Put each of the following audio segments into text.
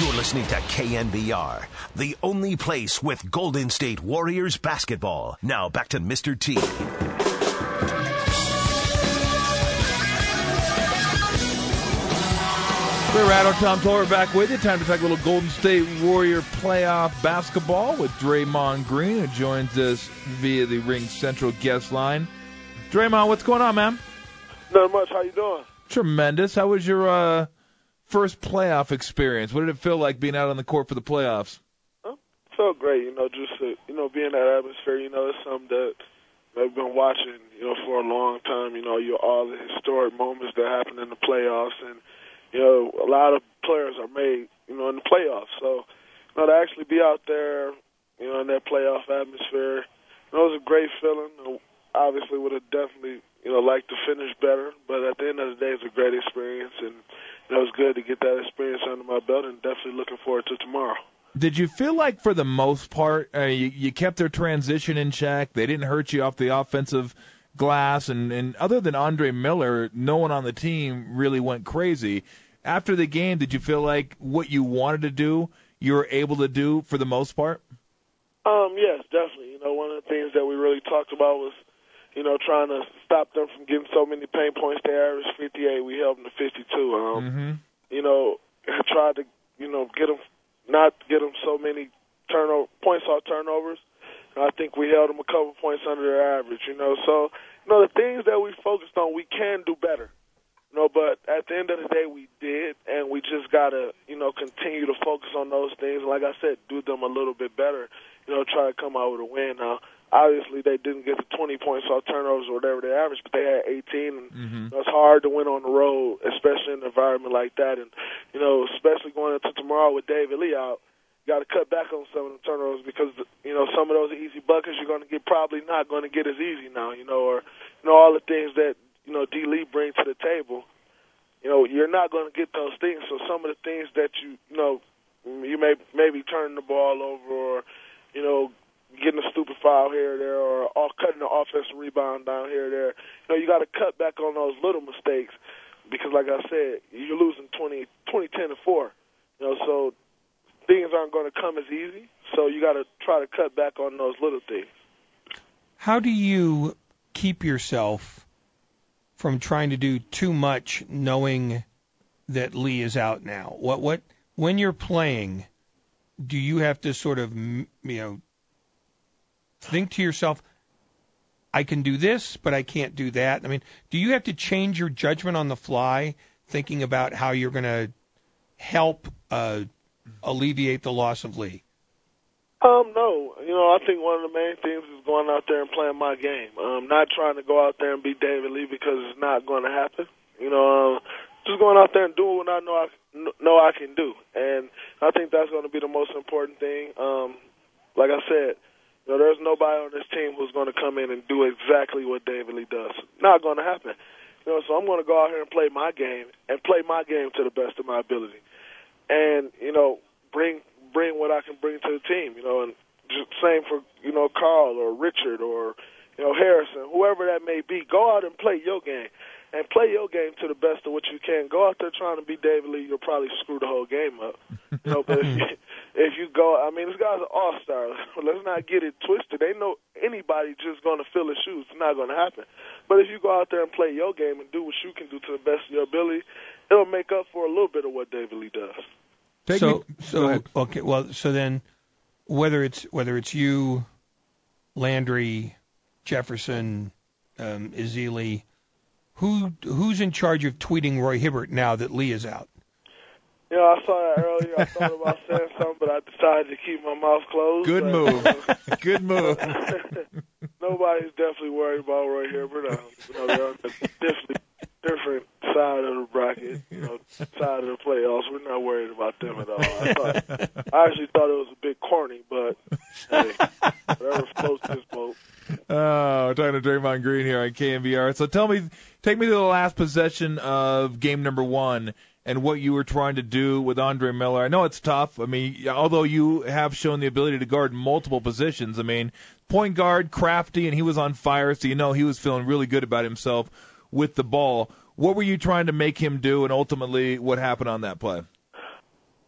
You're listening to KNBR, the only place with Golden State Warriors basketball. Now back to Mr. T. We're Rattle Tom Tolbert back with you. Time to talk a little Golden State Warrior playoff basketball with Draymond Green, who joins us via the RingCentral guest line. Draymond, what's going on, man? Not much. How you doing? Tremendous. How was your uh, first playoff experience? What did it feel like being out on the court for the playoffs? Huh? Felt great. You know, just to, you know, being in that atmosphere. You know, it's something that I've been watching. You know, for a long time. You know, you all the historic moments that happen in the playoffs and you know, a lot of players are made, you know, in the playoffs. So, you know, to actually be out there, you know, in that playoff atmosphere, you know, it was a great feeling. Obviously, would have definitely, you know, liked to finish better, but at the end of the day, it's a great experience, and it was good to get that experience under my belt, and definitely looking forward to tomorrow. Did you feel like, for the most part, uh, you, you kept their transition in check? They didn't hurt you off the offensive glass, and, and other than Andre Miller, no one on the team really went crazy. After the game, did you feel like what you wanted to do, you were able to do for the most part? Um, yes, definitely. You know, one of the things that we really talked about was, you know, trying to stop them from getting so many paint points. They averaged 58. We held them to 52. Um, mm-hmm. You know, tried to, you know, get them, not get them so many turnover points off turnovers. I think we held them a couple points under their average. You know, so you know the things that we focused on, we can do better. You know, but at the end of the day, we did, and we just gotta, you know, continue to focus on those things. Like I said, do them a little bit better. You know, try to come out with a win. Now, obviously, they didn't get the 20 points off turnovers or whatever they averaged, but they had 18. And mm-hmm. you know, it's hard to win on the road, especially in an environment like that. And you know, especially going into tomorrow with David Lee out, you got to cut back on some of the turnovers because you know some of those easy buckets you're going to get probably not going to get as easy now. You know, or you know all the things that you know D. Lee brings to the table. You know, you're not going to get those things. So some of the things that you you know you may maybe turning the ball over or you know getting a stupid foul here or there or off cutting the offensive rebound down here or there. You know, you got to cut back on those little mistakes because, like I said, you're losing 20, 20 10 to four. You know, so things aren't going to come as easy. So you got to try to cut back on those little things. How do you keep yourself from trying to do too much, knowing that Lee is out now? What what when you're playing, do you have to sort of you know think to yourself, I can do this, but I can't do that? I mean, do you have to change your judgment on the fly, thinking about how you're going to help uh, alleviate the loss of Lee? Um, no. You know, I think one of the main things is going out there and playing my game. Um, not trying to go out there and beat David Lee because it's not going to happen. You know, um, just going out there and doing what I know I know I can do, and I think that's going to be the most important thing. Um, like I said, know, there's nobody on this team who's going to come in and do exactly what David Lee does. Not going to happen. You know, so I'm going to go out here and play my game and play my game to the best of my ability, and you know, bring bring what I can bring to the team. You know, and just same for you know Carl or Richard or you know Harrison, whoever that may be. Go out and play your game and play your game to the best of what you can. Go out there trying to be David Lee, you'll probably screw the whole game up. You know, but if you, if you go, I mean, this guy's an all star. Let's not get it twisted. Ain't no anybody just going to fill his shoes. It's not going to happen. But if you go out there and play your game and do what you can do to the best of your ability, it'll make up for a little bit of what David Lee does. Take so, me, so okay. Well, so then, whether it's whether it's you, Landry, Jefferson, um, Ezeli, who who's in charge of tweeting Roy Hibbert now that Lee is out? Yeah, I saw that earlier. I thought about saying something, but I decided to keep my mouth closed. Good but, move. Uh, Good move. Nobody's definitely worried about Roy Hibbert. Uh, you know, they're on a different, different side of the bracket, you know, side of the playoffs. We're not worried about them at all. I, thought, I actually thought it was a bit corny, but hey, whatever floats this boat. Oh, we're talking to Draymond Green here on KNBR. So tell me, take me to the last possession of game number one and what you were trying to do with Andre Miller. I know it's tough. I mean, although you have shown the ability to guard multiple positions, I mean, point guard, crafty, and he was on fire, so you know he was feeling really good about himself with the ball. What were you trying to make him do, and ultimately what happened on that play?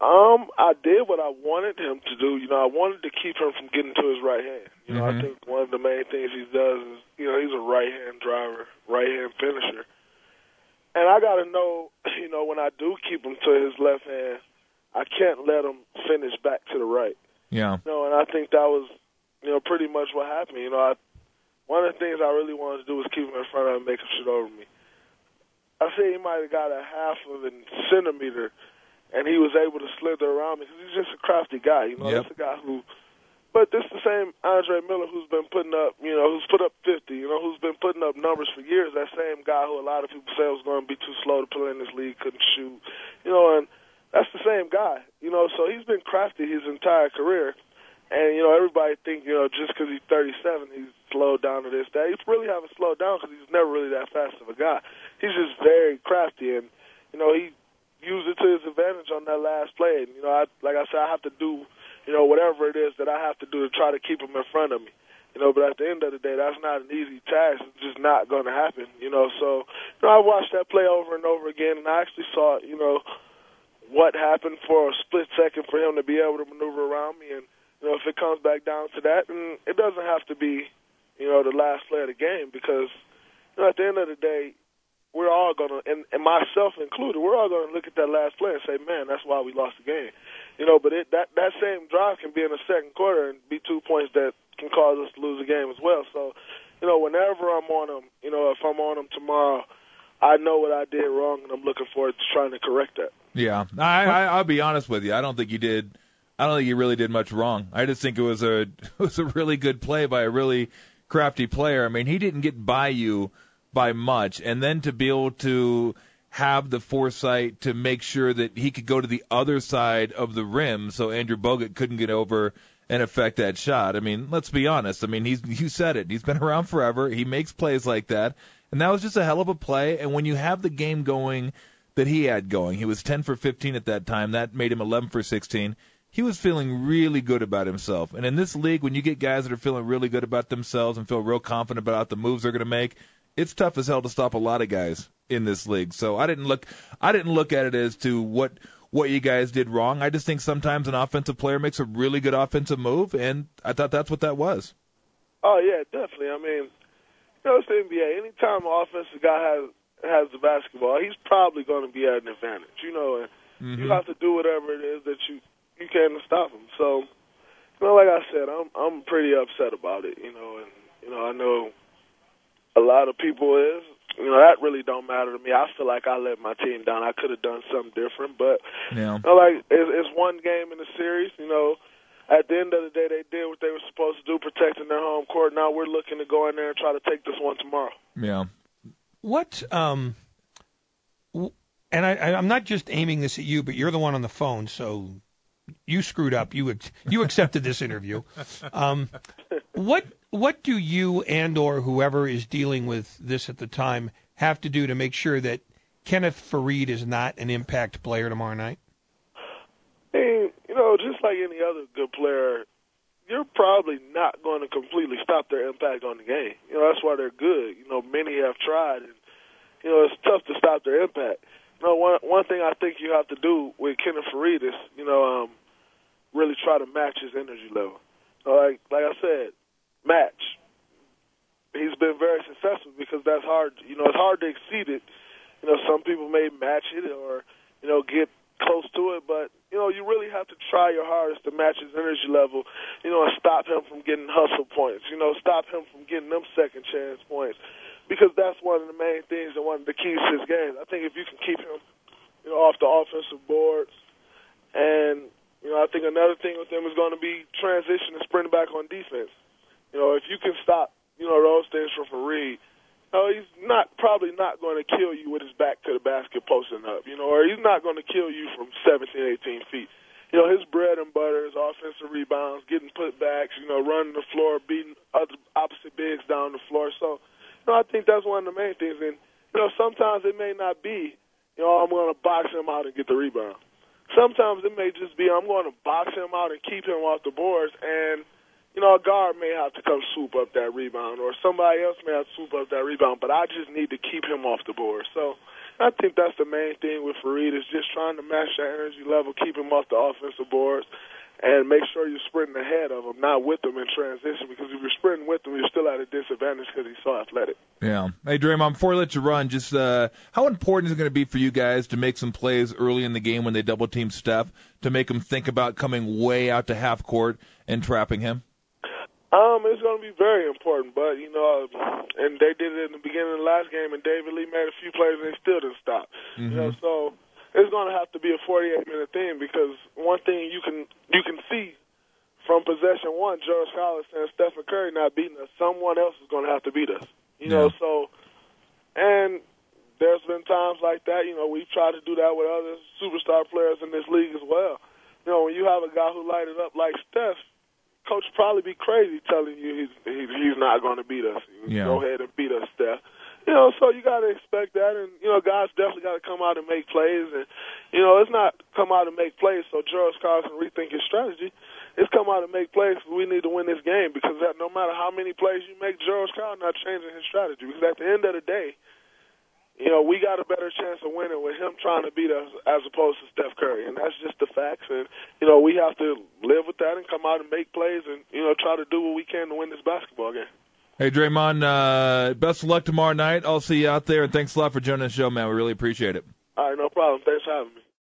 Um, I did what I wanted him to do. You know, I wanted to keep him from getting to his right hand. You know, Mhm. I think one of the main things he does is, you know, he's a right hand driver, right hand finisher. And I got to know, you know, when I do keep him to his left hand, I can't let him finish back to the right. Yeah. You know, and I think that was, you know, pretty much what happened. You know, I, one of the things I really wanted to do was keep him in front of him, and make him shoot over me. I say he might have got a half of a centimeter, and he was able to slither around me because he's just a crafty guy. You know, Yep. that's a guy who. But this is the same Andre Miller who's been putting up, you know, who's put up 50, you know, who's been putting up numbers for years. That same guy who a lot of people say was going to be too slow to play in this league, couldn't shoot, you know, and that's the same guy, you know. So he's been crafty his entire career, and you know, everybody think, you know, just because he's 37, he's slowed down to this, that. He really haven't slowed down because he's never really that fast of a guy. He's just very crafty, and you know, he used it to his advantage on that last play. And you know, I, like I said, I have to do, you know, whatever it is that I have to do to try to keep him in front of me. You know, but at the end of the day, that's not an easy task. It's just not going to happen. You know, so you know, I watched that play over and over again, and I actually saw, you know, what happened for a split second for him to be able to maneuver around me. And you know, if it comes back down to that, and it doesn't have to be, you know, the last play of the game because, you know, at the end of the day, we're all gonna, and, and myself included, we're all gonna look at that last play and say, man, that's why we lost the game. You know, but it, that that same drive can be in the second quarter and be two points that can cause us to lose the game as well. So, you know, whenever I'm on them, you know, if I'm on them tomorrow, I know what I did wrong, and I'm looking forward to trying to correct that. Yeah, I, I I'll be honest with you. I don't think you did. I don't think you really did much wrong. I just think it was a it was a really good play by a really crafty player. I mean, he didn't get by you by much, and then to be able to have the foresight to make sure that he could go to the other side of the rim, so Andrew Bogut couldn't get over and affect that shot. I mean, let's be honest. I mean, he's you said it. He's been around forever. He makes plays like that, and that was just a hell of a play. And when you have the game going that he had going. He was 10 for 15 at that time. That made him 11 for 16. He was feeling really good about himself. And in this league, when you get guys that are feeling really good about themselves and feel real confident about the moves they're going to make, it's tough as hell to stop a lot of guys in this league. So I didn't look, I didn't look at it as to what what you guys did wrong. I just think sometimes an offensive player makes a really good offensive move, and I thought that's what that was. Oh yeah, definitely. I mean, you know, it's the NBA. Anytime an offensive guy has has the basketball, he's probably going to be at an advantage. You know, and Mm-hmm. you have to do whatever it is that you you can to stop him. So, you know, like I said, I'm I'm pretty upset about it. You know, and you know, I know a lot of people is. You know, that really don't matter to me. I feel like I let my team down. I could have done something different, but Yeah. you know, like it's, it's one game in the series. You know, at the end of the day, they did what they were supposed to do, protecting their home court. Now we're looking to go in there and try to take this one tomorrow. Yeah. What um, w- and I, I- I'm not just aiming this at you, but you're the one on the phone, so you screwed up. You ex- you accepted this interview. Um, what what do you and or whoever is dealing with this at the time have to do to make sure that Kenneth Faried is not an impact player tomorrow night? You know, just like any other good player, you're probably not going to completely stop their impact on the game. You know, that's why they're good. You know, many have tried, and you know, it's tough to stop their impact. You know, one one thing I think you have to do with Kenneth Faried is, you know, um, really try to match his energy level. Like like I said, match. He's been very successful because that's hard. You know, it's hard to exceed it. You know, some people may match it or you know get close to it, but you know, you really have to try your hardest to match his energy level. You know, and stop him from getting hustle points. You know, stop him from getting them second chance points because that's one of the main things and one of the keys to his game. I think if you can keep him, you know, off the offensive boards, and you know, I think another thing with him is going to be transition and sprinting back on defense. You know, if you can stop, you know, those things from Faried, no, he's not probably not going to kill you with his back to the basket posting up, you know, or he's not going to kill you from 17, 18 feet. You know, his bread and butter is offensive rebounds, getting putbacks, you know, running the floor, beating other opposite bigs down the floor. So, you know, I think that's one of the main things. And, you know, sometimes it may not be, you know, I'm going to box him out and get the rebound. Sometimes it may just be I'm going to box him out and keep him off the boards and – you know, a guard may have to come swoop up that rebound, or somebody else may have to swoop up that rebound, but I just need to keep him off the board. So I think that's the main thing with Faried is just trying to match that energy level, keep him off the offensive boards, and make sure you're sprinting ahead of him, not with him in transition. Because if you're sprinting with him, you're still at a disadvantage because he's so athletic. Yeah. Hey, Draymond, before I let you run, just uh, how important is it going to be for you guys to make some plays early in the game when they double team Steph to make him think about coming way out to half court and trapping him? Um, it's going to be very important, but you know, and they did it in the beginning of the last game, and David Lee made a few plays and they still didn't stop. Mm-hmm. You know, so it's going to have to be a 48 minute thing because one thing you can you can see from possession one, George Collins and Stephen Curry not beating us. Someone else is going to have to beat us. You know, so and there's been times like that. You know, we've tried to do that with other superstar players in this league as well. You know, when you have a guy who light it up like Steph, coach probably be crazy telling you he's he's, not going to beat us. Yeah. Go ahead and beat us, Steph. You know, so you got to expect that, and you know, guys definitely got to come out and make plays, and you know, it's not come out and make plays so George Carlson rethink his strategy. It's come out and make plays. We need to win this game because that, no matter how many plays you make, George Carlson not changing his strategy. Because at the end of the day, you know, we got a better chance of winning with him trying to beat us as opposed to Steph Curry, and that's just the facts. And you know, we have to live with that and come out and make plays, and you know, try to do what we can to win this basketball game. Hey, Draymond, uh, best of luck tomorrow night. I'll see you out there, and thanks a lot for joining the show, man. We really appreciate it. All right, no problem. Thanks for having me.